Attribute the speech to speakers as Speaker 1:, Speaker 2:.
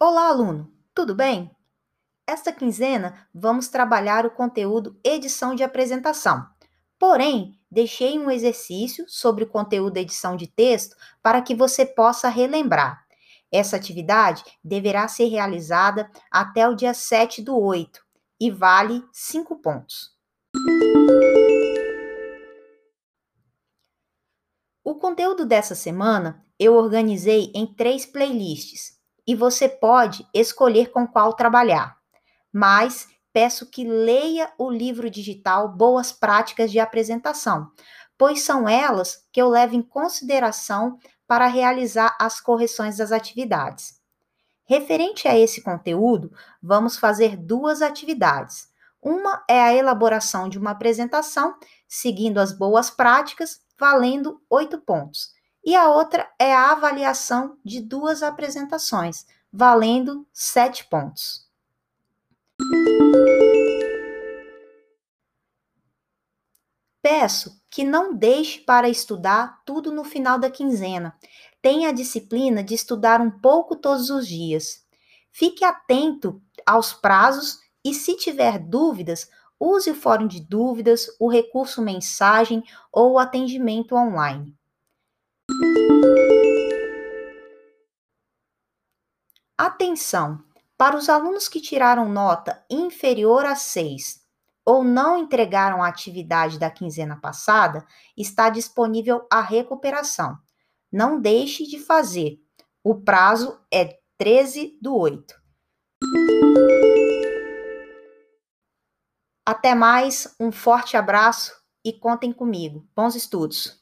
Speaker 1: Olá, aluno! Tudo bem? Esta quinzena vamos trabalhar o conteúdo edição de apresentação. Porém, deixei um exercício sobre o conteúdo edição de texto para que você possa relembrar. Essa atividade deverá ser realizada até o dia 7 do 8 e vale 5 pontos. O conteúdo dessa semana eu organizei em três playlists e você pode escolher com qual trabalhar. Mas peço que leia o livro digital Boas Práticas de Apresentação, pois são elas que eu levo em consideração para realizar as correções das atividades. Referente a esse conteúdo, vamos fazer duas atividades. Uma é a elaboração de uma apresentação, seguindo as boas práticas, valendo oito pontos e a outra é a avaliação de duas apresentações, valendo sete pontos. Peço que não deixe para estudar tudo no final da quinzena. Tenha a disciplina de estudar um pouco todos os dias. Fique atento aos prazos e, se tiver dúvidas, use o fórum de dúvidas, o recurso mensagem ou o atendimento online. Atenção! Para os alunos que tiraram nota inferior a 6 ou não entregaram a atividade da quinzena passada, está disponível a recuperação. Não deixe de fazer. O prazo é 13 do 8. Até mais, um forte abraço e contem comigo. Bons estudos!